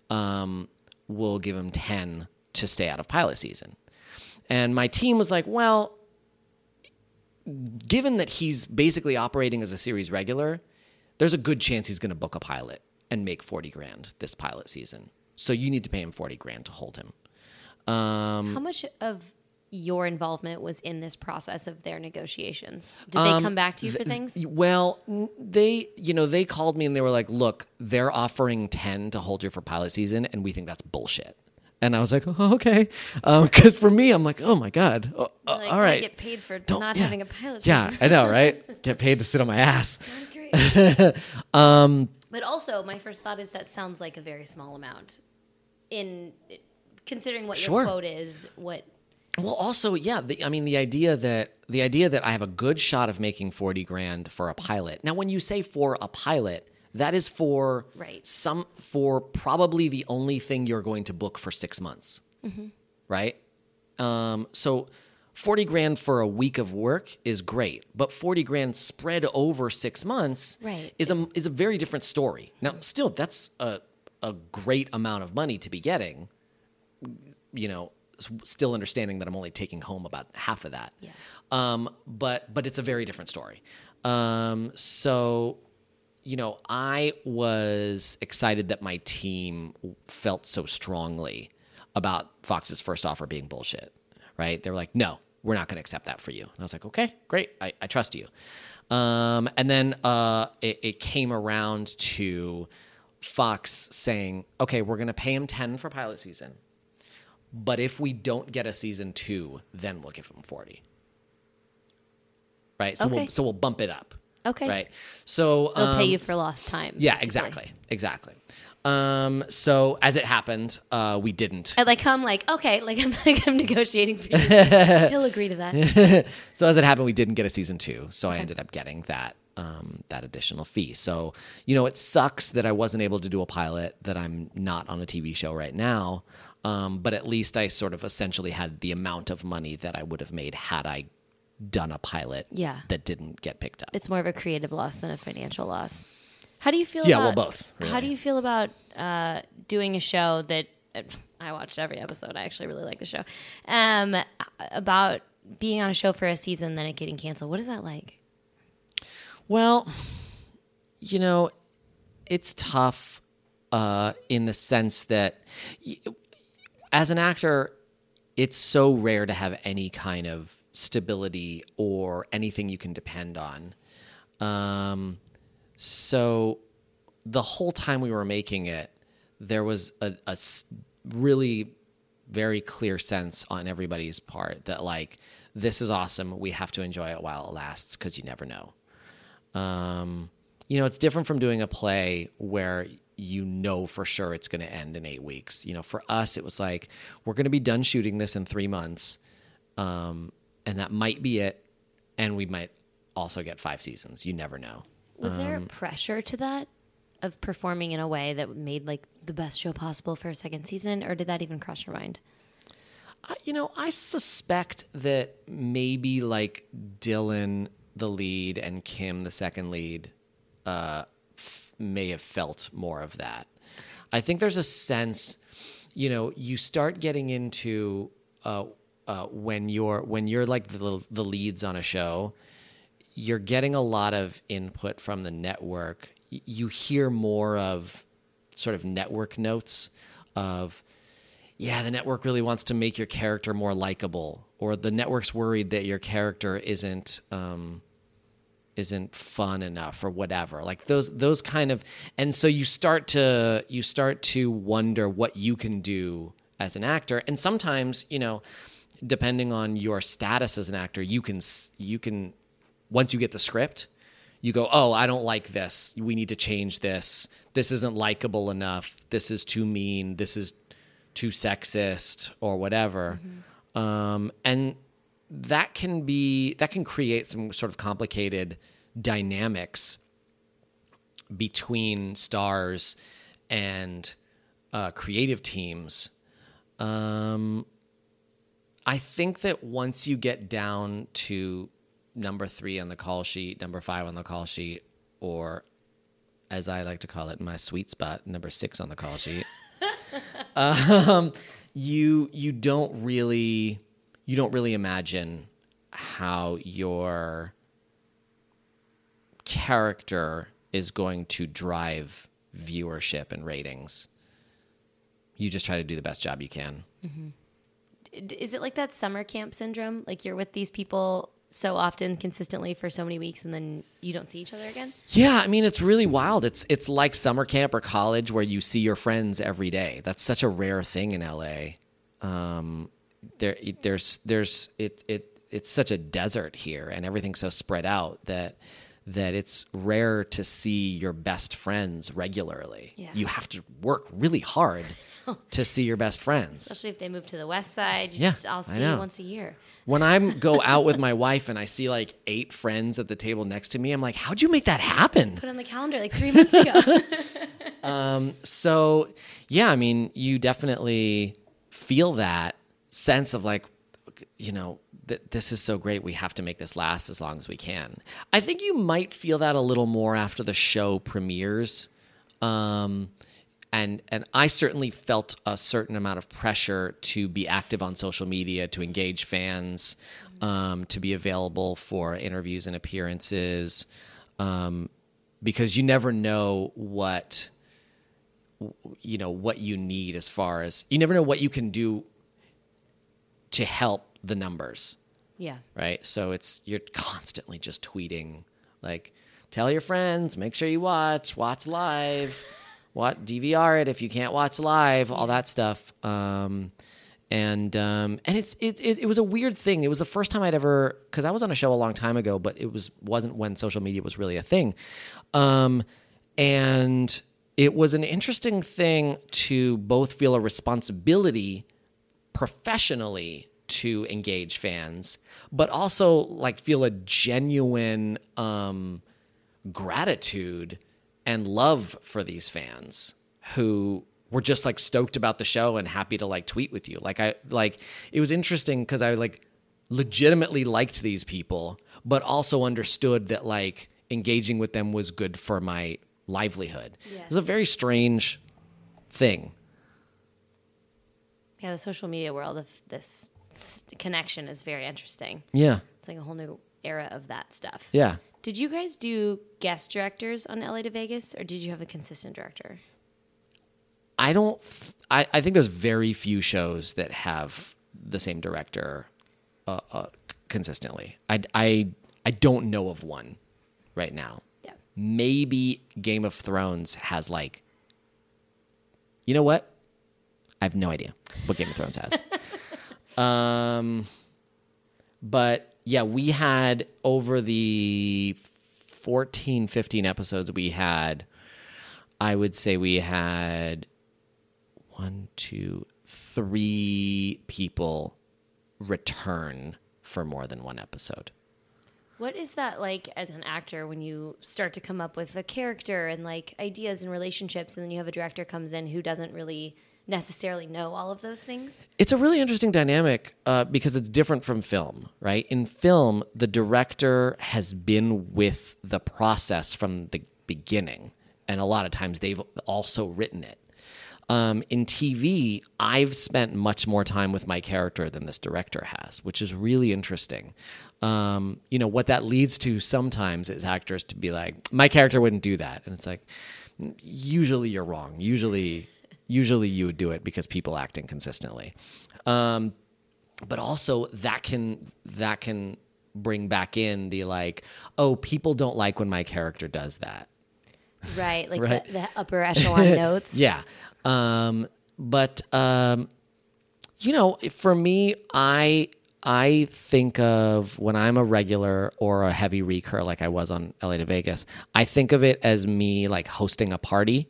um, we'll give him 10 to stay out of pilot season. And my team was like, well, given that he's basically operating as a series regular, there's a good chance he's going to book a pilot and make 40 grand this pilot season. So you need to pay him 40 grand to hold him. Um, How much of your involvement was in this process of their negotiations? Did Um, they come back to you for things? Well, they, you know, they called me and they were like, "Look, they're offering ten to hold you for pilot season, and we think that's bullshit." And I was like, oh, "Okay," because for me, I'm like, "Oh my god, oh, uh, Like, all I get paid for Don't- not yeah. having a pilot. Yeah, I know, right? Get paid to sit on my ass. Sounds great. Um, but also, my first thought is that sounds like a very small amount in considering what Sure. your quote is. What Well, also, yeah. The, I mean, the idea that the idea that I have a good shot of making forty grand for a pilot. Now, when you say for a pilot, that is for Right. some for probably the only thing you're going to book for six months, right? Um, so. 40 grand for a week of work is great, but 40 grand spread over 6 months Right. is a is a very different story. Now, still that's a a great amount of money to be getting, you know, still understanding that I'm only taking home about half of that. Yeah. Um, but but it's a very different story. Um, so, you know, I was excited that my team felt so strongly about Fox's first offer being bullshit. Right? They were like, no, we're not going to accept that for you. And I was like, okay, great, I, I trust you. Um, and then uh, it, it came around to Fox saying, okay, we're going to pay him 10 for pilot season. But if we don't get a season two, then we'll give him 40. Right? So, Okay. we'll, so we'll bump it up. Okay. Right? So, they'll pay um, you for lost time. yeah, basically. exactly. Exactly. Um, so as it happened, uh, we didn't. I like I'm like okay, like I'm like I'm negotiating for you. He'll agree to that. So as it happened, we didn't get a season two. So I ended up getting that um, that additional fee. So you know, it sucks that I wasn't able to do a pilot. That I'm not on a TV show right now. Um, but at least I sort of essentially had the amount of money that I would have made had I done a pilot. Yeah. That didn't get picked up. It's more of a creative loss than a financial loss. How do you feel? Yeah, well, about, both, How do you feel about uh, doing a show that uh, I watched every episode? I actually really like the show. Um, about being on a show for a season, then it getting canceled. What is that like? Well, you know, it's tough uh, in the sense that y- as an actor, it's so rare to have any kind of stability or anything you can depend on. Um, so the whole time we were making it, there was a really very clear sense on everybody's part that like this is awesome. We have to enjoy it while it lasts because you never know. Um, you know, it's different from doing a play where you know for sure it's going to end in eight weeks. You know, for us, it was like we're going to be done shooting this in three months, um, and that might be it. And we might also get five seasons. You never know. Was Um, there pressure to that of performing in a way that made like the best show possible for a second season, or did that even cross your mind? I, you know, I suspect that maybe like Dylan, the lead, and Kim, the second lead, uh, f- may have felt more of that. I think there's a sense, you know, you start getting into uh, uh, when you're when you're like the the leads on a show, you're getting a lot of input from the network. Y- You hear more of sort of network notes of yeah, the network really wants to make your character more likable, or the network's worried that your character isn't um, isn't fun enough, or whatever. Like those those kind of, and so you start to you start to wonder what you can do as an actor, and sometimes you know, depending on your status as an actor, you can you can once you get the script, you go, oh, I don't like this. We need to change this. This isn't likable enough. This is too mean. This is too sexist or whatever. Um, and that can be that can create some sort of complicated dynamics between stars and uh, creative teams. Um, I think that once you get down to number three on the call sheet, number five on the call sheet, or as I like to call it, my sweet spot, number six on the call sheet, um, you you don't really you don't really imagine how your character is going to drive viewership and ratings. You just try to do the best job you can. D- Is it like that summer camp syndrome? Like you're with these people so often, consistently for so many weeks, and then you don't see each other again? Yeah, I mean it's really wild. It's it's like summer camp or college where you see your friends every day. That's such a rare thing in LA. Um, there there's there's it it it's such a desert here, and everything's so spread out that that it's rare to see your best friends regularly. Yeah. You have to work really hard to see your best friends. Especially if they move to the west side. You Yeah, just, I'll see you once a year. When I go out with my wife and I see like eight friends at the table next to me, I'm like, "How'd you make that happen?" Put on the calendar like three months ago. Um, so yeah i mean you definitely feel that sense of like you know this is so great we have to make this last as long as we can. I think you might feel that a little more after the show premieres. Um, and and i certainly felt a certain amount of pressure to be active on social media to engage fans um, to be available for interviews and appearances um, because you never know what you know what you need as far as you never know what you can do to help the numbers. Yeah. right? So it's you're constantly just tweeting like tell your friends make sure you watch watch live watch dvr it if you can't watch live all that stuff. Um and um and it's it, it, it was a weird thing. It was the first time i'd ever because i was on a show a long time ago but it was wasn't when social media was really a thing. Um and it was an interesting thing to both feel a responsibility professionally to engage fans, but also like feel a genuine um, gratitude and love for these fans who were just like stoked about the show and happy to like tweet with you. Like I like it was interesting because I like legitimately liked these people, but also understood that like engaging with them was good for my livelihood. Yeah. It was a very strange thing. Yeah, the social media world of this connection is very interesting. Yeah. It's like a whole new era of that stuff. Yeah. Did you guys do guest directors on LA to Vegas, or did you have a consistent director? I don't. f- I, I think there's very few shows that have the same director uh, uh, consistently. I, I I don't know of one right now. Yeah. Maybe Game of Thrones has like. You know what? I have no idea what Game of Thrones has. um, but yeah, we had over the 14, 15 episodes we had. I would say we had one, two, three people return for more than one episode. What is that like as an actor when you start to come up with a character and like ideas and relationships, and then you have a director comes in who doesn't really necessarily know all of those things? It's a really interesting dynamic uh, because it's different from film, right? In film, the director has been with the process from the beginning, and a lot of times they've also written it. Um, in TV, I've spent much more time with my character than this director has, which is really interesting. Um, you know, what that leads to sometimes is actors to be like, my character wouldn't do that. And it's like, usually you're wrong. Usually, usually you would do it because people act inconsistently. Um, but also that can that can bring back in the like, oh, people don't like when my character does that. Right, like Right. The, the upper echelon notes. Yeah. Um, but um, you know, for me, I I think of when I'm a regular or a heavy recur like I was on LA to Vegas, I think of it as me like hosting a party.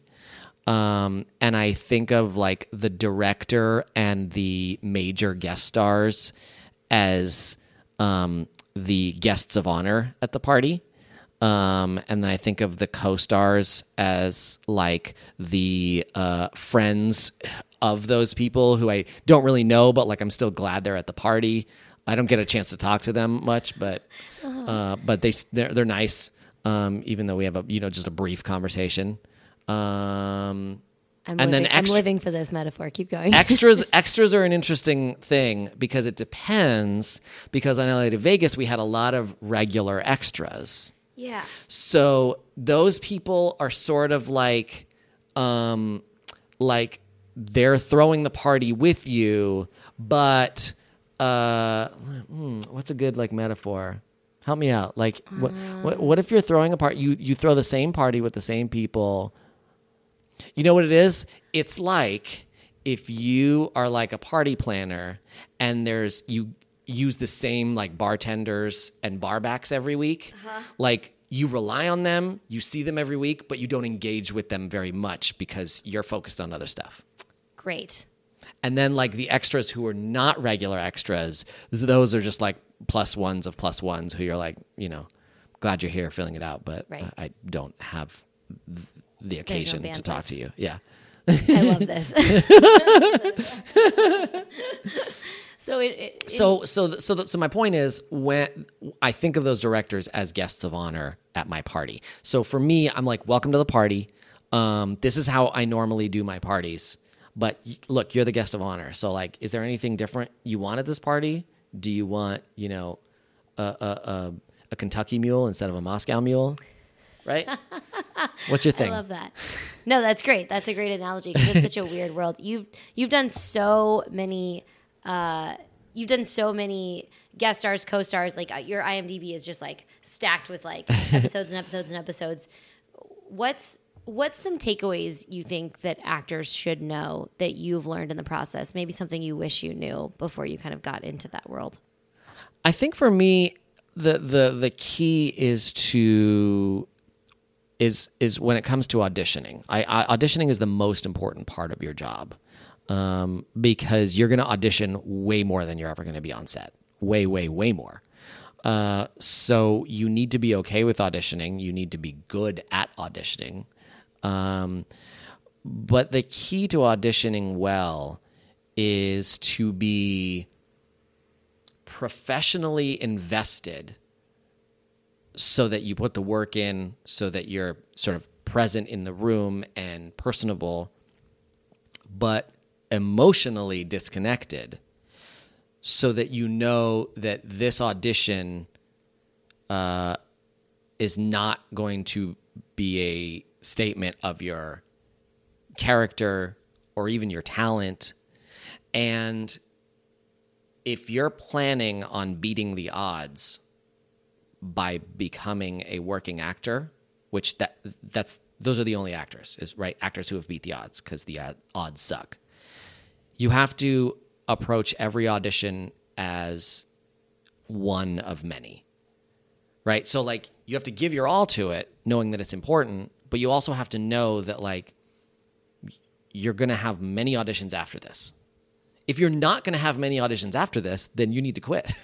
Um, and I think of like the director and the major guest stars as um, the guests of honor at the party. Um, and then I think of the co-stars as like the uh, friends of those people who I don't really know, but like I'm still glad they're at the party. I don't get a chance to talk to them much, but uh, but they they're, they're nice. Um, even though we have a you know just a brief conversation. Um, I'm and living, then extra- I'm living for this metaphor. Keep going. extras extras are an interesting thing because it depends because on LA to Vegas we had a lot of regular extras. yeah. So those people are sort of like um like they're throwing the party with you, but uh hmm, what's a good like metaphor? Help me out. Like what, what what if you're throwing a party you you throw the same party with the same people you know what it is? It's like if you are like a party planner and there's you use the same like bartenders and barbacks every week. Uh-huh. Like you rely on them, you see them every week, but you don't engage with them very much because you're focused on other stuff. Great. And then like the extras who are not regular extras, those are just like plus ones of plus ones who you're like, you know, glad you're here filling it out, but Right. I, I don't have the occasion to talk to you. Yeah. I love this. so it, it, it- So so so so my point is when I think of those directors as guests of honor at my party. So for me, I'm like, welcome to the party. Um, this is how I normally do my parties. But look, you're the guest of honor. So like, is there anything different you want at this party? Do you want you know a a, a, a Kentucky mule instead of a Moscow mule? Right? What's your thing? I love that. No, that's great. That's a great analogy because it's such a weird world. You've you've done so many. Uh, you've done so many guest stars, co-stars. Like uh, your IMDb is just like stacked with like episodes and episodes and episodes. What's what's some takeaways you think that actors should know that you've learned in the process? Maybe something you wish you knew before you kind of got into that world. I think for me, the the the key is to is is when it comes to auditioning. I, I auditioning is the most important part of your job um, because you're going to audition way more than you're ever going to be on set. Way, way, way more. Uh, so you need to be okay with auditioning. You need to be good at auditioning. Um, but the key to auditioning well is to be professionally invested so that you put the work in so that you're sort of present in the room and personable but emotionally disconnected so that you know that this audition uh, is not going to be a statement of your character or even your talent. And if you're planning on beating the odds by becoming a working actor, which that that's those are the only actors, is right actors who have beat the odds because the uh, odds suck. You have to approach every audition as one of many, right? So like you have to give your all to it, knowing that it's important, but you also have to know that like you're going to have many auditions after this. If you're not going to have many auditions after this, then you need to quit.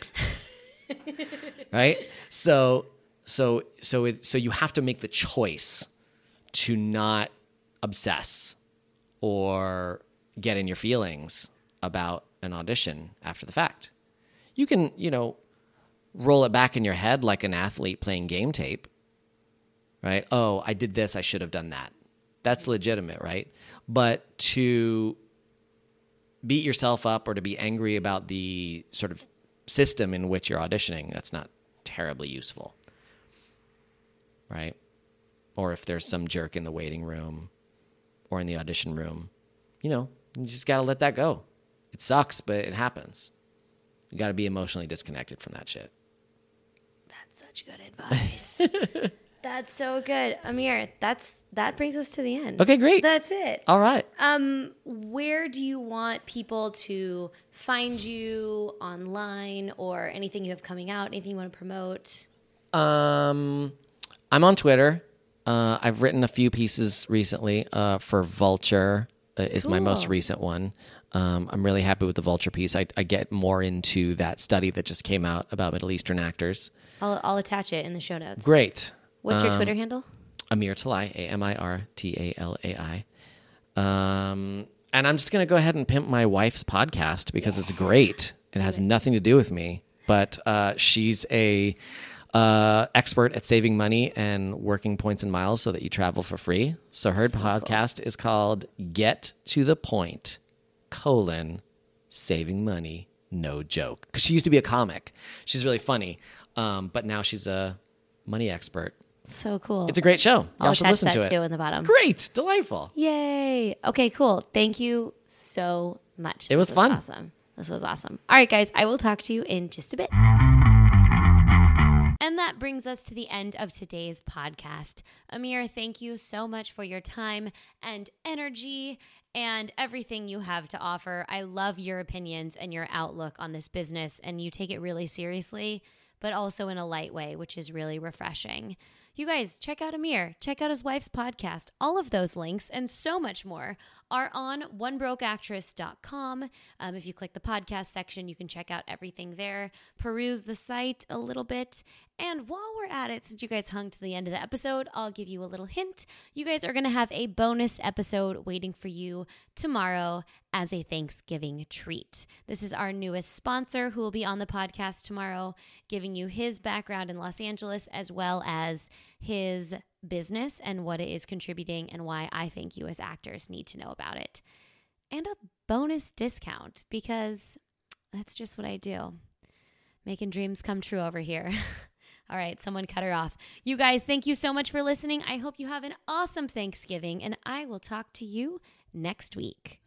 right? So so so it, so you have to make the choice to not obsess or get in your feelings about an audition after the fact. You can, you know, roll it back in your head like an athlete playing game tape. Right? Oh, I did this, I should have done that. That's legitimate, right? But to beat yourself up or to be angry about the sort of system in which you're auditioning, that's not terribly useful. Right? Or if there's some jerk in the waiting room or in the audition room, you know, you just got to let that go. It sucks, but it happens. You got to be emotionally disconnected from that shit. That's such good advice. that's so good, Amir. That's that brings us to the end. Okay, great. That's it. All right. Um, where do you want people to find you online or anything you have coming out, anything you want to promote? Um, I'm on Twitter Uh, I've written a few pieces recently uh, for Vulture. Uh, is my most recent one. Um, I'm really happy with the Vulture piece. I, I get more into that study that just came out about Middle Eastern actors. I'll, I'll attach it in the show notes. Great. What's your Um, Twitter handle? Amir Talai, A M I R T A L A I. Um, and I'm just going to go ahead and pimp my wife's podcast because it's great. It has nothing to do with me, but uh, she's a uh, expert at saving money and working points and miles so that you travel for free. So her podcast is called Get to the Point: colon saving money, no joke. Because she used to be a comic. She's really funny, um, but now she's a money expert. So cool. It's a great show. Y'all I'll should attach listen that to too in the bottom. Great, delightful. Yay. Okay, cool. Thank you so much. It was This fun. Awesome. This was awesome. All right, guys, I will talk to you in just a bit. And that brings us to the end of today's podcast. Amir, thank you so much for your time and energy and everything you have to offer. I love your opinions and your outlook on this business, and you take it really seriously, but also in a light way, which is really refreshing. You guys, check out Amir, check out his wife's podcast. All of those links and so much more are on onebrokeactress.com. Um, if you click the podcast section, you can check out everything there, peruse the site a little bit. And while we're at it, since you guys hung to the end of the episode, I'll give you a little hint. You guys are going to have a bonus episode waiting for you tomorrow as a Thanksgiving treat. This is our newest sponsor who will be on the podcast tomorrow, giving you his background in Los Angeles as well as his business and what it is contributing and why I think you as actors need to know about it. And a bonus discount because that's just what I do. Making dreams come true over here. All right, someone cut her off. You guys, thank you so much for listening. I hope you have an awesome Thanksgiving, and I will talk to you next week.